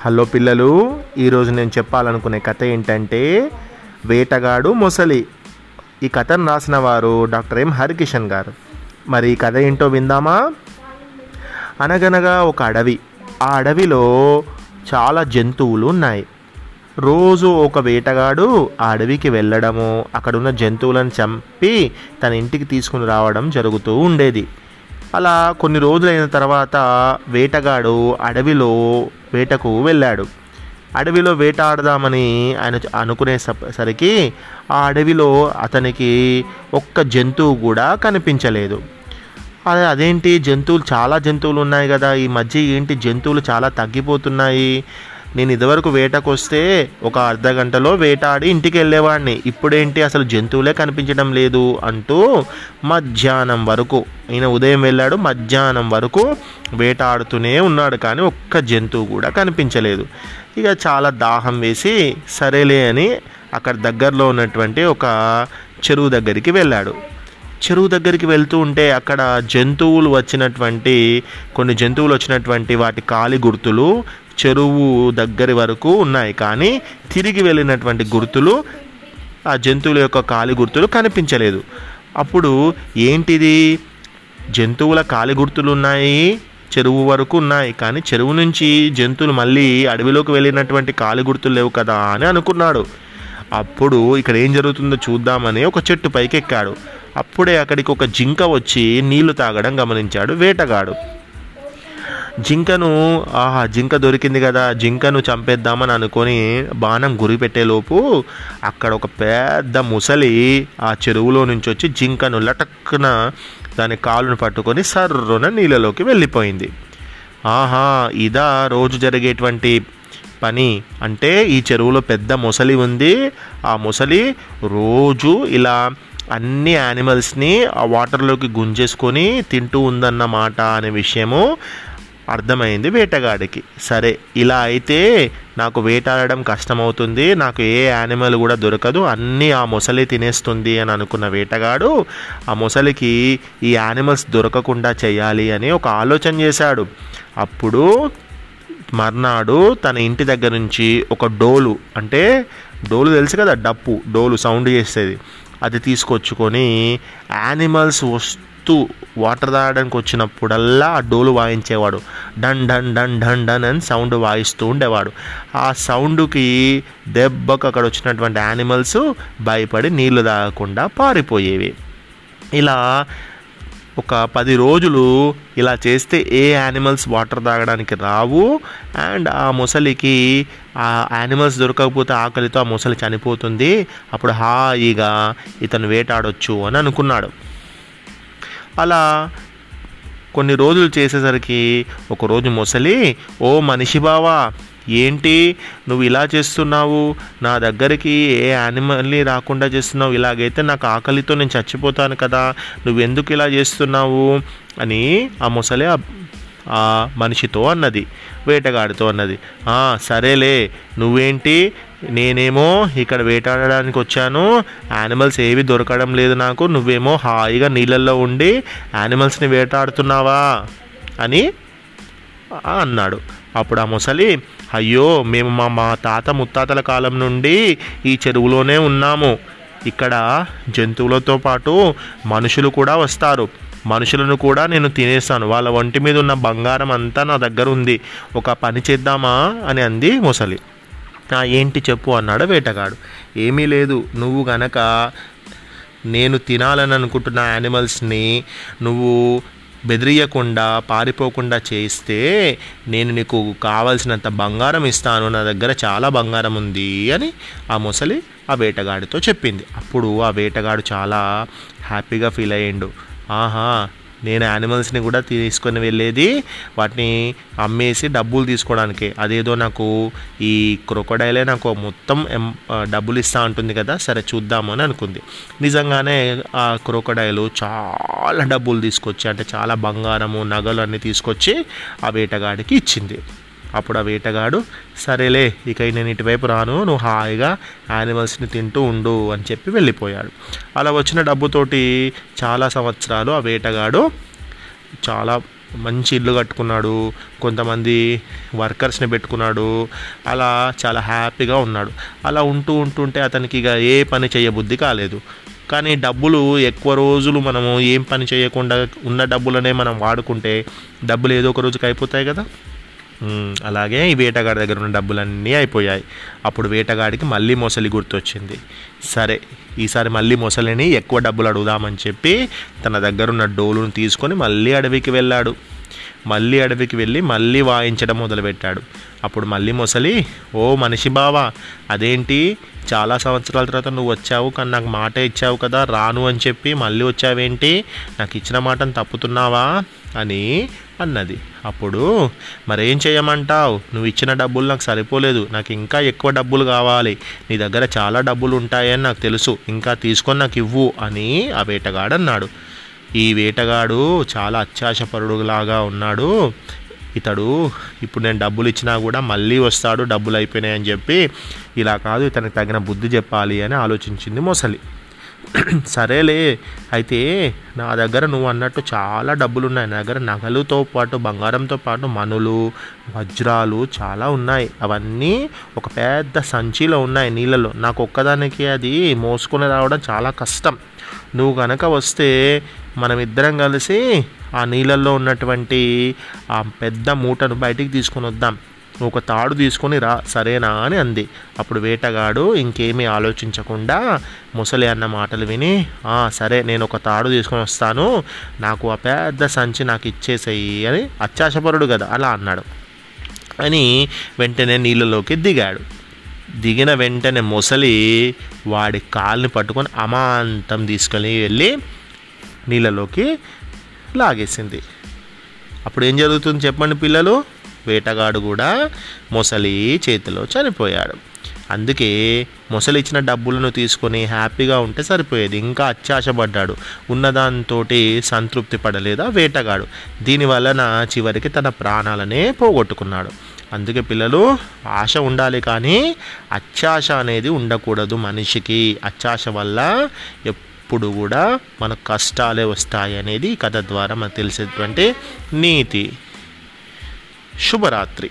Hello పిల్లలు ఈరోజు నేను చెప్పాలనుకునే కథ ఏంటంటే వేటగాడు మొసలి. ఈ కథను రాసిన వారు డాక్టర్ ఎం హరికిషన్ గారు. మరి ఈ కథ ఏంటో విందామా? అనగనగా ఒక అడవి. ఆ అడవిలో చాలా జంతువులు ఉన్నాయి. రోజు ఒక వేటగాడు ఆ అడవికి వెళ్ళడము అక్కడున్న జంతువులను చంపి తన ఇంటికి తీసుకుని రావడం జరుగుతూ ఉండేది. అలా కొన్ని రోజులైన తర్వాత వేటగాడు అడవిలో వేటకు వెళ్ళాడు. అడవిలో వేటాడదామని ఆయన అనుకునేసరికి ఆ అడవిలో అతనికి ఒక్క జంతువు కూడా కనిపించలేదు. అదే అదేంటి? జంతువులు చాలా జంతువులు ఉన్నాయి కదా. ఈ మధ్య ఏంటి? జంతువులు చాలా తగ్గిపోతున్నాయి. నేను ఇదివరకు వేటకు వస్తే ఒక అర్ధ గంటలో వేటాడి ఇంటికి వెళ్ళేవాడిని ఇప్పుడేంటి? అసలు జంతువులే కనిపించడం లేదు అంటూ మధ్యాహ్నం వరకు ఈయన ఉదయం వెళ్ళాడు మధ్యాహ్నం వరకు వేటాడుతూనే ఉన్నాడు. కానీ ఒక్క జంతువు కూడా కనిపించలేదు. ఇక చాలా దాహం వేసి సరేలే అని అక్కడ దగ్గరలో ఉన్నటువంటి ఒక చెరువు దగ్గరికి వెళ్ళాడు. చెరువు దగ్గరికి వెళ్తూ ఉంటే అక్కడ జంతువులు వచ్చినటువంటి కొన్ని జంతువులు వచ్చినటువంటి వాటి కాలి గుర్తులు చెరువు దగ్గర వరకు ఉన్నాయి. కానీ తిరిగి వెళ్ళినటువంటి గుర్తులు ఆ జంతువుల యొక్క కాలి గుర్తులు కనిపించలేదు. అప్పుడు ఏంటిది? జంతువుల కాలి గుర్తులు ఉన్నాయి చెరువు వరకు ఉన్నాయి. కానీ చెరువు నుంచి జంతువులు మళ్ళీ అడవిలోకి వెళ్ళినటువంటి కాలి గుర్తులు లేవు కదా అని అనుకున్నాడు. అప్పుడు ఇక్కడ ఏం జరుగుతుందో చూద్దామని ఒక చెట్టు పైకి ఎక్కాడు అప్పుడే అక్కడికి ఒక జింక వచ్చి నీళ్ళు తాగడం గమనించాడు వేటగాడు. జింకను ఆహా జింక దొరికింది కదా జింకను చంపేద్దామని అనుకొని బాణం గురి పెట్టేలోపు అక్కడ ఒక పెద్ద ముసలి ఆ చెరువులో నుంచి వచ్చి జింకను లటక్కున దాని కాలును పట్టుకొని సర్రున నీళ్ళలోకి వెళ్ళిపోయింది. ఆహా ఇదా రోజు జరిగేటువంటి పని. అంటే ఈ చెరువులో పెద్ద మొసలి ఉంది. ఆ మొసలి రోజు ఇలా అన్ని యానిమల్స్ని ఆ వాటర్లోకి గుంజేసుకొని తింటూ ఉందన్నమాట అనే విషయము అర్థమైంది వేటగాడికి. సరే ఇలా అయితే నాకు వేటాడడం కష్టమవుతుంది నాకు ఏ యానిమల్ కూడా దొరకదు అన్నీ ఆ మొసలి తినేస్తుంది అని అనుకున్న వేటగాడు ఆ మొసలికి ఈ యానిమల్స్ దొరకకుండా చేయాలి అని ఒక ఆలోచన చేశాడు. అప్పుడు మర్నాడు తన ఇంటి దగ్గర నుంచి ఒక డోలు అంటే డోలు తెలుసు కదా డప్పు డోలు సౌండ్ చేసేది అది తీసుకొచ్చుకొని యానిమల్స్ వస్తూ వాటర్ తాగడానికి వచ్చినప్పుడల్లా ఆ డోలు వాయించేవాడు. డన్ డన్ డన్ డన్ డన్ అని సౌండ్ వాయిస్తూ ఉండేవాడు. ఆ సౌండ్కి దెబ్బకు అక్కడ వచ్చినటువంటి యానిమల్స్ భయపడి నీళ్ళు తాగకుండా పారిపోయేవి. ఇలా ఒక పది రోజులు ఇలా చేస్తే ఏ యానిమల్స్ వాటర్ తాగడానికి రావు అండ్ ఆ ముసలికి ఆ యానిమల్స్ దొరకకపోతే ఆకలితో ఆ ముసలి చనిపోతుంది. అప్పుడు హాయిగా ఇతను వేటాడొచ్చు అని అనుకున్నాడు. అలా కొన్ని రోజులు చేసేసరికి ఒకరోజు ముసలి ఓ మనిషి బావా ఏంటి నువ్వు ఇలా చేస్తున్నావు? నా దగ్గరికి ఏ యానిమల్ని రాకుండా చేస్తున్నావు? ఇలాగైతే నాకు ఆకలితో నేను చచ్చిపోతాను కదా నువ్వు ఎందుకు ఇలా చేస్తున్నావు? అని ఆ ముసలి ఆ మనిషితో అన్నది వేటగాడితో అన్నది. సరేలే నువ్వేంటి? నేనేమో ఇక్కడ వేటాడడానికి వచ్చాను. యానిమల్స్ ఏవి దొరకడం లేదు నాకు. నువ్వేమో హాయిగా నీళ్ళల్లో ఉండి యానిమల్స్ని వేటాడుతున్నావా అని అన్నాడు. అప్పుడు ఆ ముసలి అయ్యో మేము మా మా తాత ముత్తాతల కాలం నుండి ఈ చెరువులోనే ఉన్నాము. ఇక్కడ జంతువులతో పాటు మనుషులు కూడా వస్తారు. మనుషులను కూడా నేను తినేస్తాను. వాళ్ళ ఒంటి మీద ఉన్న బంగారం అంతా నా దగ్గర ఉంది ఒక పని చేద్దామా? అని అంది ముసలి. ఏంటి చెప్పు అన్నాడు వేటగాడు. ఏమీ లేదు నువ్వు గనక నేను తినాలని అనుకుంటున్న యానిమల్స్ని నువ్వు బెదిరియకుండా పారిపోకుండా చేస్తే నేను నీకు కావలసినంత బంగారం ఇస్తాను నా దగ్గర చాలా బంగారం ఉంది అని ఆ ముసలి ఆ వేటగాడితో చెప్పింది. అప్పుడు ఆ వేటగాడు చాలా హ్యాపీగా ఫీల్ అయ్యిండు. ఆహా నేను యానిమల్స్ని కూడా తీసుకొని వెళ్ళేది వాటిని అమ్మేసి డబ్బులు తీసుకోవడానికి. అదేదో నాకు ఈ క్రొకడైలే నాకు మొత్తం డబ్బులు ఇస్తా ఉంటుంది కదా సరే చూద్దాము అని అనుకుంది. నిజంగానే ఆ క్రొకడైలు చాలా డబ్బులు తీసుకొచ్చి అంటే చాలా బంగారము నగలు అన్నీ తీసుకొచ్చి ఆ వేటగాడికి ఇచ్చింది. అప్పుడు ఆ వేటగాడు సరేలే ఇక నేను ఇటువైపు రాను నువ్వు హాయిగా యానిమల్స్ని తింటూ ఉండు అని చెప్పి వెళ్ళిపోయాడు. అలా వచ్చిన డబ్బుతోటి చాలా సంవత్సరాలు ఆ వేటగాడు చాలా మంచి ఇల్లు కట్టుకున్నాడు కొంతమంది వర్కర్స్ని పెట్టుకున్నాడు అలా చాలా హ్యాపీగా ఉన్నాడు. అలా ఉంటూ ఉంటుంటే అతనికి ఇక ఏ పని చేయబుద్ధి కాలేదు. కానీ డబ్బులు ఎక్కువ రోజులు మనము ఏం పని చేయకుండా ఉన్న డబ్బులనే మనం వాడుకుంటే డబ్బులు ఏదో ఒక రోజుకి అయిపోతాయి కదా. అలాగే ఈ వేటగాడి దగ్గర ఉన్న డబ్బులన్నీ అయిపోయాయి. అప్పుడు వేటగాడికి మళ్ళీ మొసలి గుర్తొచ్చింది. సరే ఈసారి మళ్ళీ మొసలిని ఎక్కువ డబ్బులు అడుగుదామని చెప్పి తన దగ్గర ఉన్న డోలును తీసుకొని మళ్ళీ అడవికి వెళ్ళాడు. మళ్ళీ అడవికి వెళ్ళి మళ్ళీ వాయించడం మొదలుపెట్టాడు. అప్పుడు మళ్ళీ మొసలి ఓ మనిషి బావా అదేంటి? చాలా సంవత్సరాల తర్వాత నువ్వు వచ్చావు కానీ నాకు మాట ఇచ్చావు కదా రాను అని చెప్పి మళ్ళీ వచ్చావేంటి? నాకు ఇచ్చిన మాటను తప్పుతున్నావా? అని అన్నది. అప్పుడు మరేం చేయమంటావు? నువ్వు ఇచ్చిన డబ్బులు నాకు సరిపోలేదు. నాకు ఇంకా ఎక్కువ డబ్బులు కావాలి. నీ దగ్గర చాలా డబ్బులు ఉంటాయని నాకు తెలుసు. ఇంకా తీసుకొని నాకు ఇవ్వు అని ఆ వేటగాడు అన్నాడు. ఈ వేటగాడు చాలా అత్యాశపరుడులాగా ఉన్నాడు. ఇతడు ఇప్పుడు నేను డబ్బులు ఇచ్చినా కూడా మళ్ళీ వస్తాడు. డబ్బులు అయిపోయినాయని చెప్పి ఇలా కాదు ఇతనికి తగిన బుద్ధి చెప్పాలి అని ఆలోచించింది మొసలి. సరేలే అయితే నా దగ్గర నువ్వు అన్నట్టు చాలా డబ్బులు ఉన్నాయి నా దగ్గర నగలుతో పాటు బంగారంతో పాటు మనులు వజ్రాలు చాలా ఉన్నాయి. అవన్నీ ఒక పెద్ద సంచిలో ఉన్నాయి నీళ్ళలో. నాకు ఒక్కదానికి అది మోసుకొని రావడం చాలా కష్టం. నువ్వు కనుక వస్తే మనం ఇద్దరం కలిసి ఆ నీళ్ళల్లో ఉన్నటువంటి ఆ పెద్ద మూటను బయటికి తీసుకొని వద్దాం. ఒక తాడు తీసుకొని రా సరేనా అని అంది. అప్పుడు వేటగాడు ఇంకేమీ ఆలోచించకుండా ముసలి అన్న మాటలు విని "ఆ, సరే నేను ఒక తాడు తీసుకొని వస్తాను. నాకు ఆ పెద్ద సంచి నాకు ఇచ్చేసేయి అని అత్యాశపరుడు కదా అలా అన్నాడు. అని వెంటనే నీళ్ళలోకి దిగాడు. దిగిన వెంటనే మొసలి వాడి కాల్ని పట్టుకొని అమాంతం తీసుకొని వెళ్ళి నీళ్ళలోకి లాగేసింది. అప్పుడు ఏం జరుగుతుంది చెప్పండి పిల్లలు? వేటగాడు కూడా మొసలి చేతిలో చనిపోయాడు. అందుకే మొసలి ఇచ్చిన డబ్బులను తీసుకొని హ్యాపీగా ఉంటే సరిపోయేది. ఇంకా అత్యాశపడ్డాడు. ఉన్నదాంతో సంతృప్తి పడలేదా వేటగాడు. దీని వలన చివరికి తన ప్రాణాలనే పోగొట్టుకున్నాడు. అందుకే పిల్లలు ఆశ ఉండాలి కానీ అత్యాశ అనేది ఉండకూడదు మనిషికి. అత్యాశ వల్ల ఎప్పుడు కూడా మనకు కష్టాలే వస్తాయి అనేది కథ ద్వారా మనకు తెలిసేటువంటి నీతి. शुभ रात्रि